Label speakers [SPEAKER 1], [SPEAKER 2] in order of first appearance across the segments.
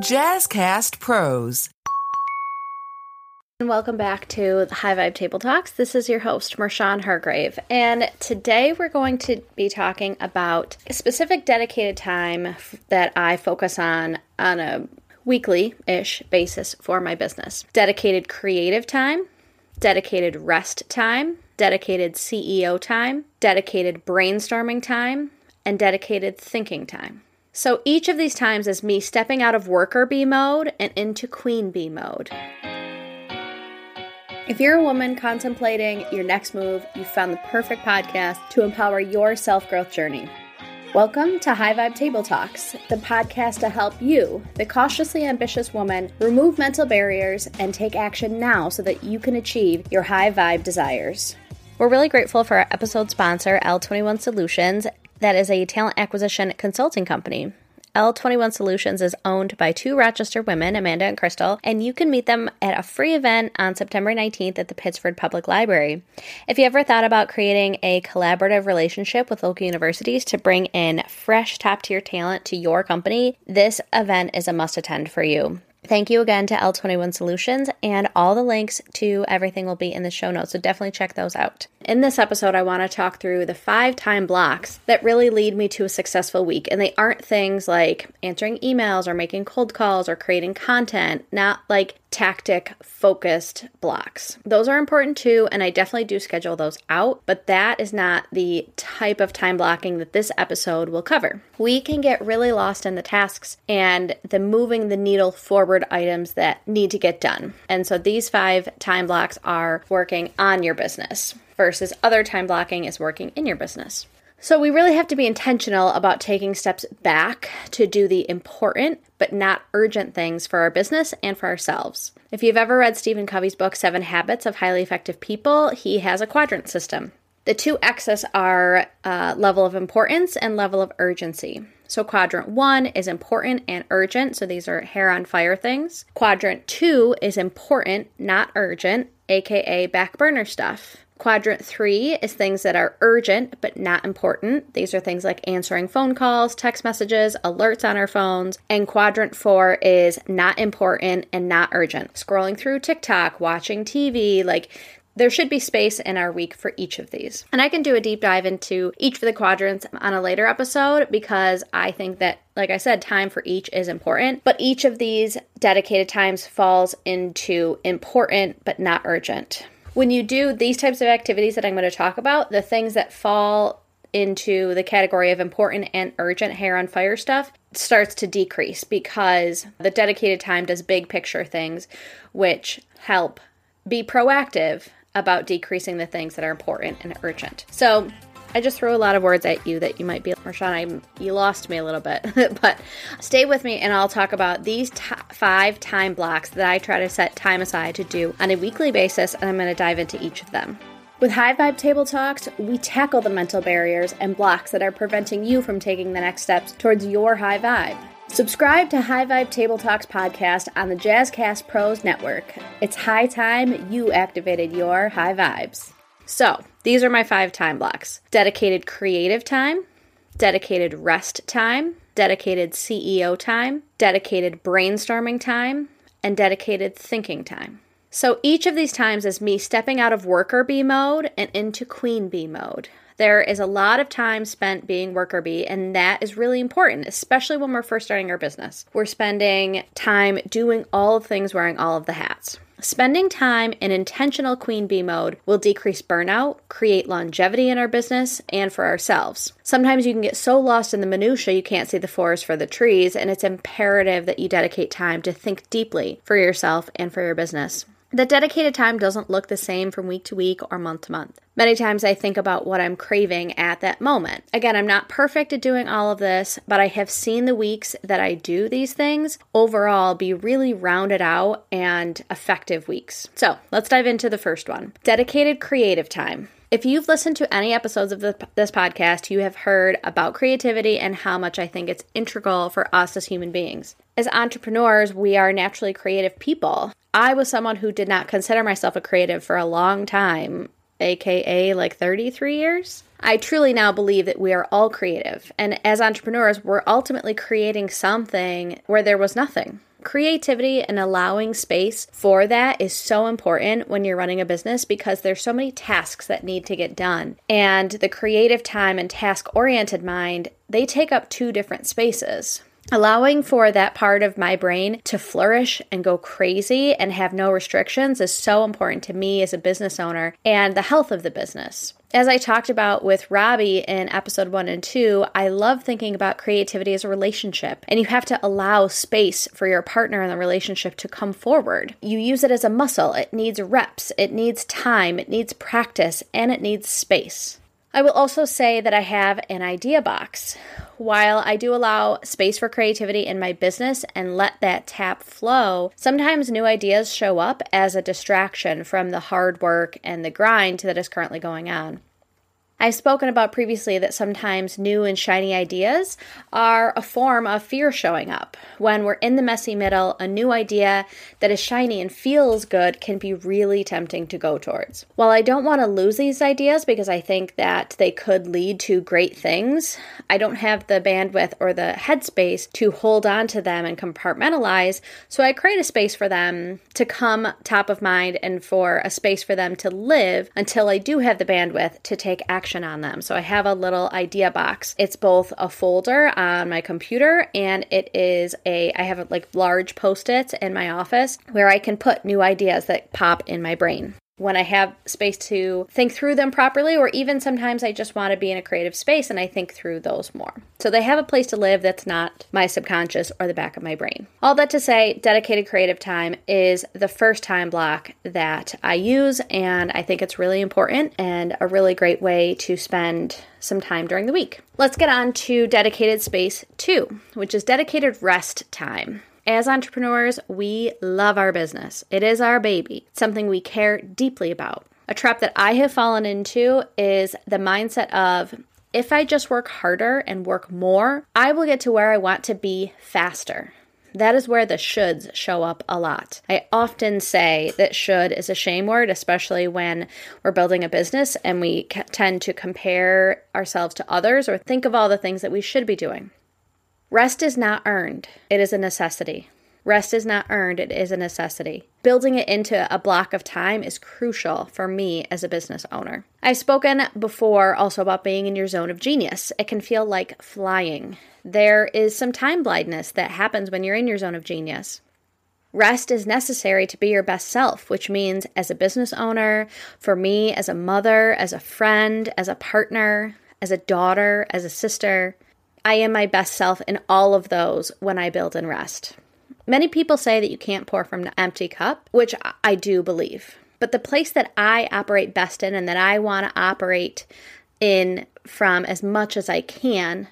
[SPEAKER 1] Jazzcast Pros.
[SPEAKER 2] And welcome back to the High Vibe Table Talks. This is your host, Merchon Hargrave. And today we're going to be talking about a specific dedicated time that I focus on on a weekly ish basis for my business dedicated creative time, dedicated rest time, dedicated CEO time, dedicated brainstorming time, and dedicated thinking time. So each of these times is me stepping out of worker bee mode and into queen bee mode. If you're a woman contemplating your next move, you found the perfect podcast to empower your self growth journey. Welcome to High Vibe Table Talks, the podcast to help you, the cautiously ambitious woman, remove mental barriers and take action now so that you can achieve your high vibe desires. We're really grateful for our episode sponsor, L21 Solutions, that is a talent acquisition consulting company. L21 Solutions is owned by two Rochester women, Amanda and Crystal, and you can meet them at a free event on September 19th at the Pittsford Public Library. If you ever thought about creating a collaborative relationship with local universities to bring in fresh top tier talent to your company, this event is a must attend for you. Thank you again to L21 Solutions, and all the links to everything will be in the show notes, so definitely check those out. In this episode, I want to talk through the five time blocks that really lead me to a successful week. And they aren't things like answering emails or making cold calls or creating content, not like tactic focused blocks. Those are important too, and I definitely do schedule those out, but that is not the type of time blocking that this episode will cover. We can get really lost in the tasks and the moving the needle forward items that need to get done. And so these five time blocks are working on your business versus other time blocking is working in your business. So, we really have to be intentional about taking steps back to do the important but not urgent things for our business and for ourselves. If you've ever read Stephen Covey's book, Seven Habits of Highly Effective People, he has a quadrant system. The two X's are uh, level of importance and level of urgency. So, quadrant one is important and urgent. So, these are hair on fire things. Quadrant two is important, not urgent, aka back burner stuff. Quadrant three is things that are urgent but not important. These are things like answering phone calls, text messages, alerts on our phones. And quadrant four is not important and not urgent. Scrolling through TikTok, watching TV, like there should be space in our week for each of these. And I can do a deep dive into each of the quadrants on a later episode because I think that, like I said, time for each is important. But each of these dedicated times falls into important but not urgent when you do these types of activities that I'm going to talk about, the things that fall into the category of important and urgent hair on fire stuff starts to decrease because the dedicated time does big picture things which help be proactive about decreasing the things that are important and urgent. So, I just throw a lot of words at you that you might be, Merchon, I, you lost me a little bit. but stay with me and I'll talk about these t- five time blocks that I try to set time aside to do on a weekly basis, and I'm going to dive into each of them. With High Vibe Table Talks, we tackle the mental barriers and blocks that are preventing you from taking the next steps towards your high vibe. Subscribe to High Vibe Table Talks podcast on the Jazzcast Pros Network. It's high time you activated your high vibes. So, these are my five time blocks dedicated creative time, dedicated rest time, dedicated CEO time, dedicated brainstorming time, and dedicated thinking time. So each of these times is me stepping out of worker bee mode and into queen bee mode. There is a lot of time spent being worker bee, and that is really important, especially when we're first starting our business. We're spending time doing all of things, wearing all of the hats. Spending time in intentional queen bee mode will decrease burnout, create longevity in our business, and for ourselves. Sometimes you can get so lost in the minutiae you can't see the forest for the trees, and it's imperative that you dedicate time to think deeply for yourself and for your business. The dedicated time doesn't look the same from week to week or month to month. Many times I think about what I'm craving at that moment. Again, I'm not perfect at doing all of this, but I have seen the weeks that I do these things overall be really rounded out and effective weeks. So let's dive into the first one dedicated creative time. If you've listened to any episodes of the, this podcast, you have heard about creativity and how much I think it's integral for us as human beings. As entrepreneurs, we are naturally creative people. I was someone who did not consider myself a creative for a long time, aka like 33 years. I truly now believe that we are all creative. And as entrepreneurs, we're ultimately creating something where there was nothing. Creativity and allowing space for that is so important when you're running a business because there's so many tasks that need to get done. And the creative time and task oriented mind, they take up two different spaces. Allowing for that part of my brain to flourish and go crazy and have no restrictions is so important to me as a business owner and the health of the business. As I talked about with Robbie in episode one and two, I love thinking about creativity as a relationship, and you have to allow space for your partner in the relationship to come forward. You use it as a muscle, it needs reps, it needs time, it needs practice, and it needs space. I will also say that I have an idea box. While I do allow space for creativity in my business and let that tap flow, sometimes new ideas show up as a distraction from the hard work and the grind that is currently going on. I've spoken about previously that sometimes new and shiny ideas are a form of fear showing up. When we're in the messy middle, a new idea that is shiny and feels good can be really tempting to go towards. While I don't want to lose these ideas because I think that they could lead to great things, I don't have the bandwidth or the headspace to hold on to them and compartmentalize, so I create a space for them to come top of mind and for a space for them to live until I do have the bandwidth to take action on them. So I have a little idea box. It's both a folder on my computer and it is a, I have like large post its in my office where I can put new ideas that pop in my brain when I have space to think through them properly, or even sometimes I just want to be in a creative space and I think through those more. So they have a place to live that's not my subconscious or the back of my brain. All that to say, dedicated creative time is the first time block that I use, and I think it's really important and a really great way to spend some time during the week. Let's get on to dedicated space two, which is dedicated rest time. As entrepreneurs, we love our business. It is our baby, it's something we care deeply about. A trap that I have fallen into is the mindset of if I just work harder and work more, I will get to where I want to be faster. That is where the shoulds show up a lot. I often say that should is a shame word, especially when we're building a business and we tend to compare ourselves to others or think of all the things that we should be doing. Rest is not earned, it is a necessity. Rest is not earned, it is a necessity. Building it into a block of time is crucial for me as a business owner. I've spoken before also about being in your zone of genius. It can feel like flying. There is some time blindness that happens when you're in your zone of genius. Rest is necessary to be your best self, which means as a business owner, for me, as a mother, as a friend, as a partner, as a daughter, as a sister, I am my best self in all of those when I build and rest. Many people say that you can't pour from an empty cup, which I do believe. But the place that I operate best in and that I want to operate in from as much as I can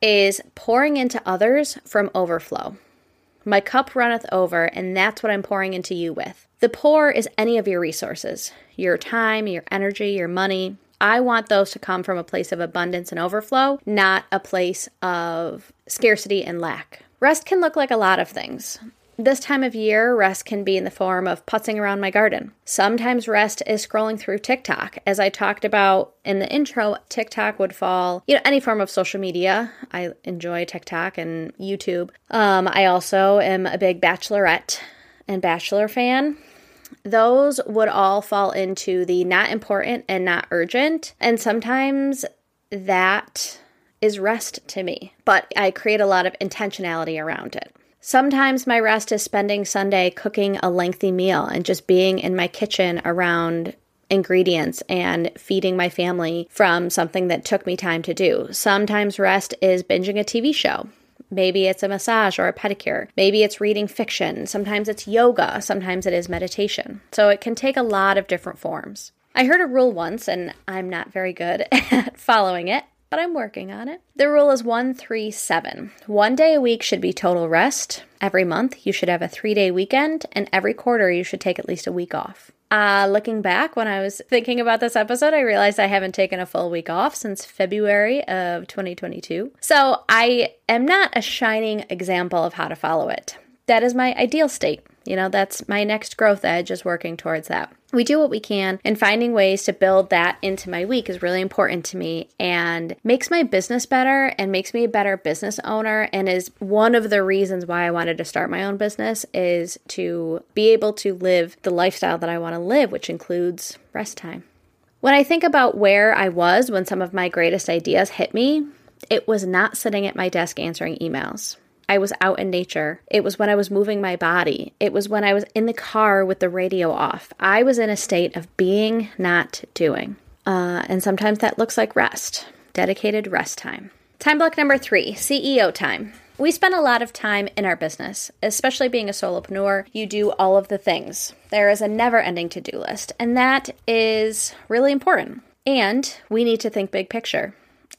[SPEAKER 2] is pouring into others from overflow. My cup runneth over, and that's what I'm pouring into you with. The pour is any of your resources your time, your energy, your money, I want those to come from a place of abundance and overflow, not a place of scarcity and lack. Rest can look like a lot of things. This time of year, rest can be in the form of putzing around my garden. Sometimes rest is scrolling through TikTok. As I talked about in the intro, TikTok would fall, you know, any form of social media. I enjoy TikTok and YouTube. Um, I also am a big Bachelorette and Bachelor fan those would all fall into the not important and not urgent. And sometimes that is rest to me, but I create a lot of intentionality around it. Sometimes my rest is spending Sunday cooking a lengthy meal and just being in my kitchen around ingredients and feeding my family from something that took me time to do. Sometimes rest is binging a TV show. Maybe it's a massage or a pedicure. Maybe it's reading fiction. Sometimes it's yoga. Sometimes it is meditation. So it can take a lot of different forms. I heard a rule once, and I'm not very good at following it, but I'm working on it. The rule is 137. One day a week should be total rest. Every month, you should have a three day weekend, and every quarter, you should take at least a week off. Uh, looking back, when I was thinking about this episode, I realized I haven't taken a full week off since February of 2022. So I am not a shining example of how to follow it. That is my ideal state. You know, that's my next growth edge is working towards that. We do what we can, and finding ways to build that into my week is really important to me and makes my business better and makes me a better business owner. And is one of the reasons why I wanted to start my own business is to be able to live the lifestyle that I want to live, which includes rest time. When I think about where I was when some of my greatest ideas hit me, it was not sitting at my desk answering emails. I was out in nature. It was when I was moving my body. It was when I was in the car with the radio off. I was in a state of being, not doing. Uh, and sometimes that looks like rest, dedicated rest time. Time block number three CEO time. We spend a lot of time in our business, especially being a solopreneur. You do all of the things. There is a never ending to do list, and that is really important. And we need to think big picture.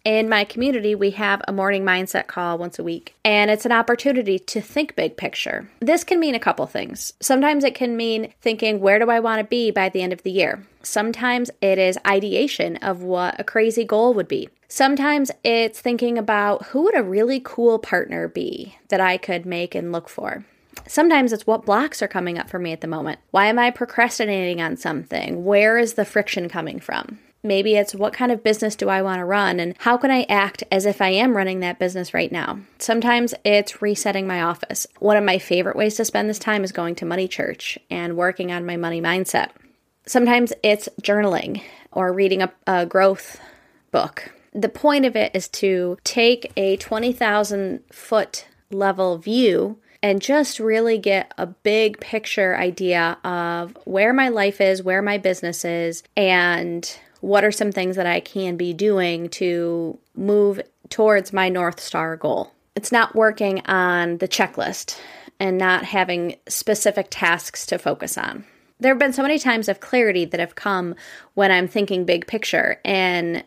[SPEAKER 2] In my community, we have a morning mindset call once a week, and it's an opportunity to think big picture. This can mean a couple things. Sometimes it can mean thinking, where do I want to be by the end of the year? Sometimes it is ideation of what a crazy goal would be. Sometimes it's thinking about who would a really cool partner be that I could make and look for. Sometimes it's what blocks are coming up for me at the moment. Why am I procrastinating on something? Where is the friction coming from? Maybe it's what kind of business do I want to run and how can I act as if I am running that business right now? Sometimes it's resetting my office. One of my favorite ways to spend this time is going to Money Church and working on my money mindset. Sometimes it's journaling or reading a, a growth book. The point of it is to take a 20,000 foot level view and just really get a big picture idea of where my life is, where my business is, and what are some things that I can be doing to move towards my North Star goal? It's not working on the checklist and not having specific tasks to focus on. There have been so many times of clarity that have come when I'm thinking big picture. And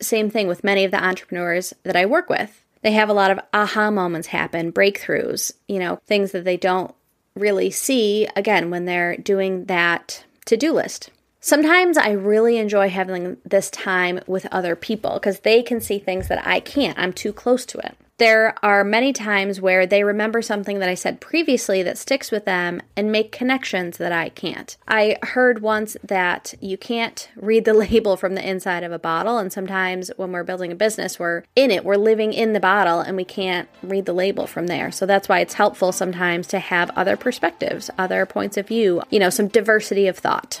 [SPEAKER 2] same thing with many of the entrepreneurs that I work with. They have a lot of aha moments happen, breakthroughs, you know, things that they don't really see again when they're doing that to do list. Sometimes I really enjoy having this time with other people because they can see things that I can't. I'm too close to it. There are many times where they remember something that I said previously that sticks with them and make connections that I can't. I heard once that you can't read the label from the inside of a bottle, and sometimes when we're building a business, we're in it, we're living in the bottle, and we can't read the label from there. So that's why it's helpful sometimes to have other perspectives, other points of view, you know, some diversity of thought.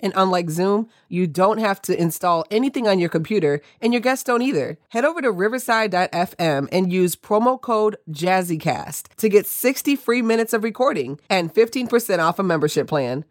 [SPEAKER 3] And unlike Zoom, you don't have to install anything on your computer, and your guests don't either. Head over to riverside.fm and use promo code JazzyCast to get 60 free minutes of recording and 15% off a membership plan.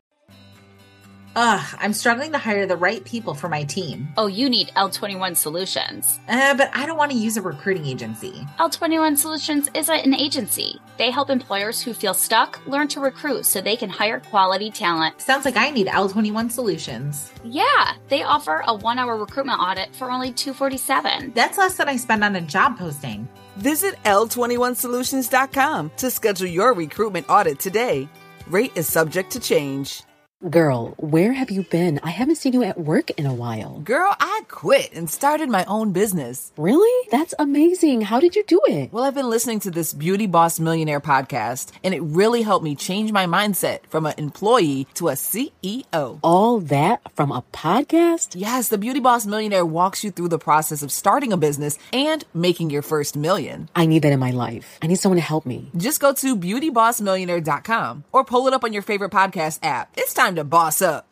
[SPEAKER 4] Ugh, I'm struggling to hire the right people for my team.
[SPEAKER 5] Oh, you need L21 Solutions.
[SPEAKER 4] Uh, but I don't want to use a recruiting agency.
[SPEAKER 5] L21 Solutions is an agency. They help employers who feel stuck learn to recruit so they can hire quality talent.
[SPEAKER 4] Sounds like I need L21 Solutions.
[SPEAKER 5] Yeah, they offer a one hour recruitment audit for only 247.
[SPEAKER 4] That's less than I spend on a job posting.
[SPEAKER 1] Visit L21Solutions.com to schedule your recruitment audit today. Rate is subject to change.
[SPEAKER 6] Girl, where have you been? I haven't seen you at work in a while.
[SPEAKER 1] Girl, I quit and started my own business.
[SPEAKER 6] Really? That's amazing. How did you do it?
[SPEAKER 1] Well, I've been listening to this Beauty Boss Millionaire podcast, and it really helped me change my mindset from an employee to a CEO.
[SPEAKER 6] All that from a podcast?
[SPEAKER 1] Yes, the Beauty Boss Millionaire walks you through the process of starting a business and making your first million.
[SPEAKER 6] I need that in my life. I need someone to help me.
[SPEAKER 1] Just go to beautybossmillionaire.com or pull it up on your favorite podcast app. It's time to boss up.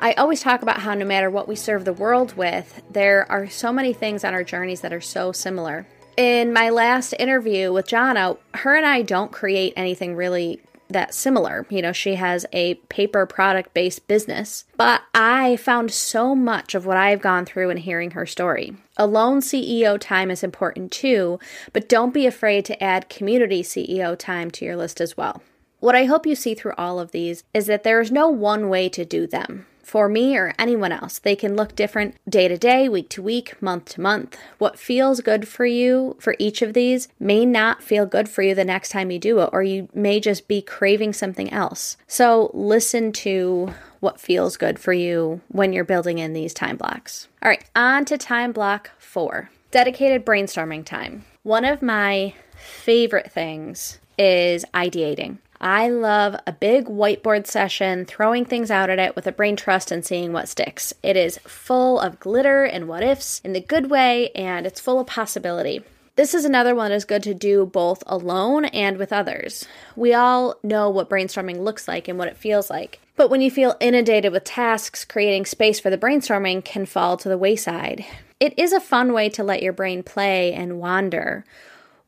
[SPEAKER 2] I always talk about how no matter what we serve the world with, there are so many things on our journeys that are so similar. In my last interview with Jana, her and I don't create anything really that similar. You know, she has a paper product based business, but I found so much of what I've gone through in hearing her story. Alone CEO time is important too, but don't be afraid to add community CEO time to your list as well. What I hope you see through all of these is that there is no one way to do them. For me or anyone else. They can look different day to day, week to week, month to month. What feels good for you for each of these may not feel good for you the next time you do it, or you may just be craving something else. So listen to what feels good for you when you're building in these time blocks. All right, on to time block four dedicated brainstorming time. One of my favorite things is ideating. I love a big whiteboard session, throwing things out at it with a brain trust and seeing what sticks. It is full of glitter and what ifs in the good way, and it's full of possibility. This is another one that is good to do both alone and with others. We all know what brainstorming looks like and what it feels like. But when you feel inundated with tasks, creating space for the brainstorming can fall to the wayside. It is a fun way to let your brain play and wander.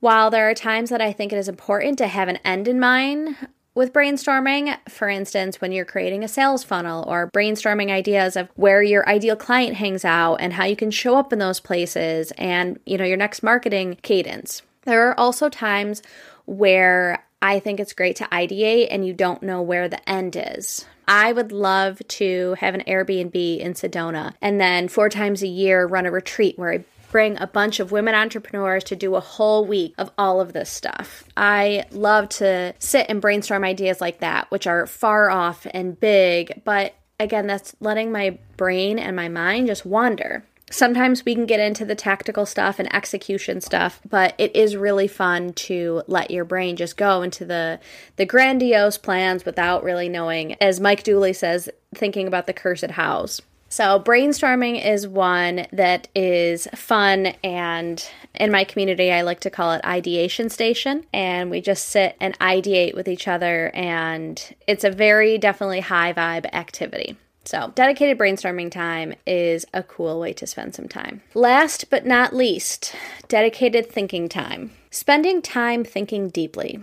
[SPEAKER 2] While there are times that I think it is important to have an end in mind with brainstorming, for instance, when you're creating a sales funnel or brainstorming ideas of where your ideal client hangs out and how you can show up in those places and, you know, your next marketing cadence. There are also times where I think it's great to ideate and you don't know where the end is. I would love to have an Airbnb in Sedona and then four times a year run a retreat where I bring a bunch of women entrepreneurs to do a whole week of all of this stuff. I love to sit and brainstorm ideas like that, which are far off and big, but again, that's letting my brain and my mind just wander. Sometimes we can get into the tactical stuff and execution stuff, but it is really fun to let your brain just go into the the grandiose plans without really knowing, as Mike Dooley says, thinking about the cursed hows. So, brainstorming is one that is fun, and in my community, I like to call it ideation station. And we just sit and ideate with each other, and it's a very definitely high vibe activity. So, dedicated brainstorming time is a cool way to spend some time. Last but not least, dedicated thinking time. Spending time thinking deeply.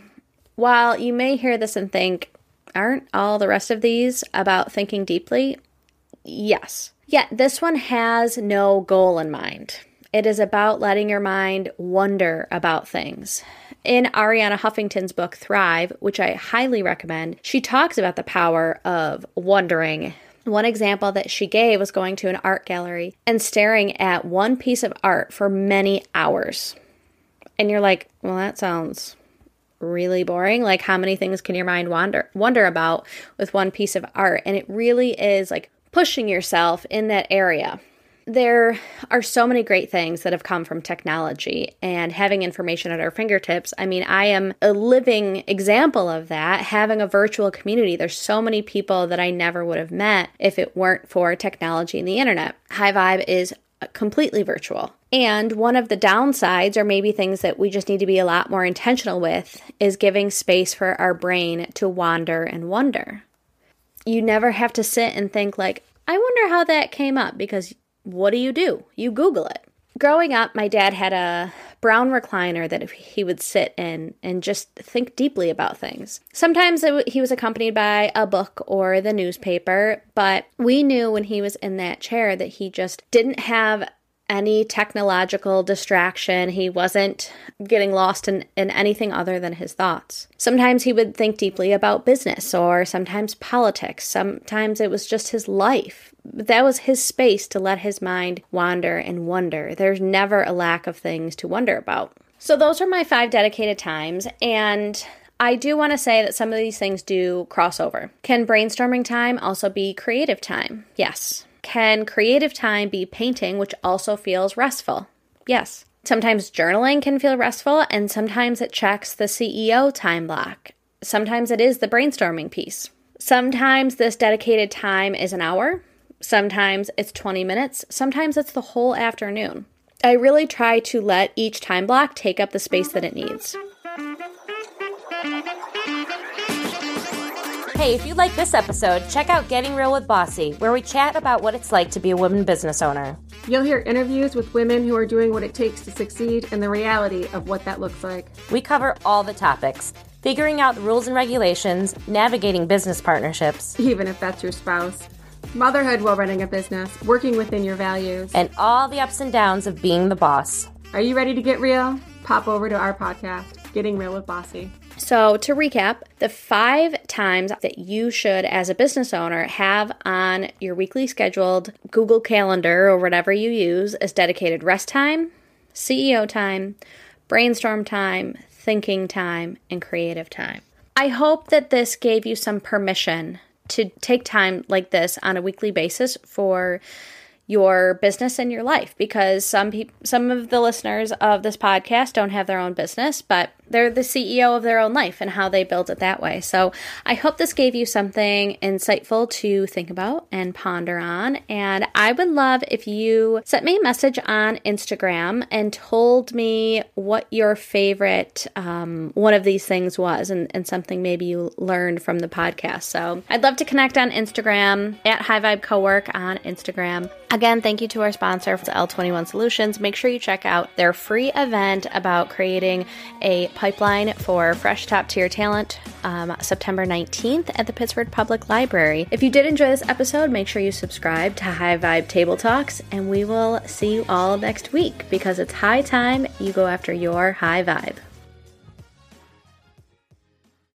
[SPEAKER 2] While you may hear this and think, aren't all the rest of these about thinking deeply? Yes. Yet this one has no goal in mind. It is about letting your mind wonder about things. In Arianna Huffington's book Thrive, which I highly recommend, she talks about the power of wondering. One example that she gave was going to an art gallery and staring at one piece of art for many hours. And you're like, well, that sounds really boring. Like, how many things can your mind wonder wonder about with one piece of art? And it really is like pushing yourself in that area. There are so many great things that have come from technology and having information at our fingertips. I mean, I am a living example of that. Having a virtual community, there's so many people that I never would have met if it weren't for technology and the internet. High Vibe is completely virtual. And one of the downsides, or maybe things that we just need to be a lot more intentional with, is giving space for our brain to wander and wonder. You never have to sit and think, like, I wonder how that came up because what do you do? You Google it. Growing up, my dad had a brown recliner that he would sit in and just think deeply about things. Sometimes w- he was accompanied by a book or the newspaper, but we knew when he was in that chair that he just didn't have any technological distraction. He wasn't getting lost in, in anything other than his thoughts. Sometimes he would think deeply about business or sometimes politics. Sometimes it was just his life. That was his space to let his mind wander and wonder. There's never a lack of things to wonder about. So, those are my five dedicated times. And I do want to say that some of these things do cross over. Can brainstorming time also be creative time? Yes. Can creative time be painting, which also feels restful? Yes. Sometimes journaling can feel restful, and sometimes it checks the CEO time block. Sometimes it is the brainstorming piece. Sometimes this dedicated time is an hour. Sometimes it's 20 minutes. Sometimes it's the whole afternoon. I really try to let each time block take up the space that it needs.
[SPEAKER 7] Hey, if you like this episode, check out Getting Real with Bossy, where we chat about what it's like to be a woman business owner.
[SPEAKER 8] You'll hear interviews with women who are doing what it takes to succeed and the reality of what that looks like.
[SPEAKER 7] We cover all the topics figuring out the rules and regulations, navigating business partnerships,
[SPEAKER 8] even if that's your spouse, motherhood while running a business, working within your values,
[SPEAKER 7] and all the ups and downs of being the boss.
[SPEAKER 8] Are you ready to get real? Pop over to our podcast, Getting Real with Bossy.
[SPEAKER 2] So, to recap, the five times that you should, as a business owner, have on your weekly scheduled Google Calendar or whatever you use is dedicated rest time, CEO time, brainstorm time, thinking time, and creative time. I hope that this gave you some permission to take time like this on a weekly basis for your business and your life because some people some of the listeners of this podcast don't have their own business but they're the CEO of their own life and how they build it that way. So I hope this gave you something insightful to think about and ponder on. And I would love if you sent me a message on Instagram and told me what your favorite um, one of these things was and, and something maybe you learned from the podcast. So I'd love to connect on Instagram at High Vibe Cowork on Instagram. Again, thank you to our sponsor, L21 Solutions. Make sure you check out their free event about creating a pipeline for fresh top tier talent um, September 19th at the Pittsford Public Library. If you did enjoy this episode, make sure you subscribe to High Vibe Table Talks, and we will see you all next week because it's high time you go after your high vibe.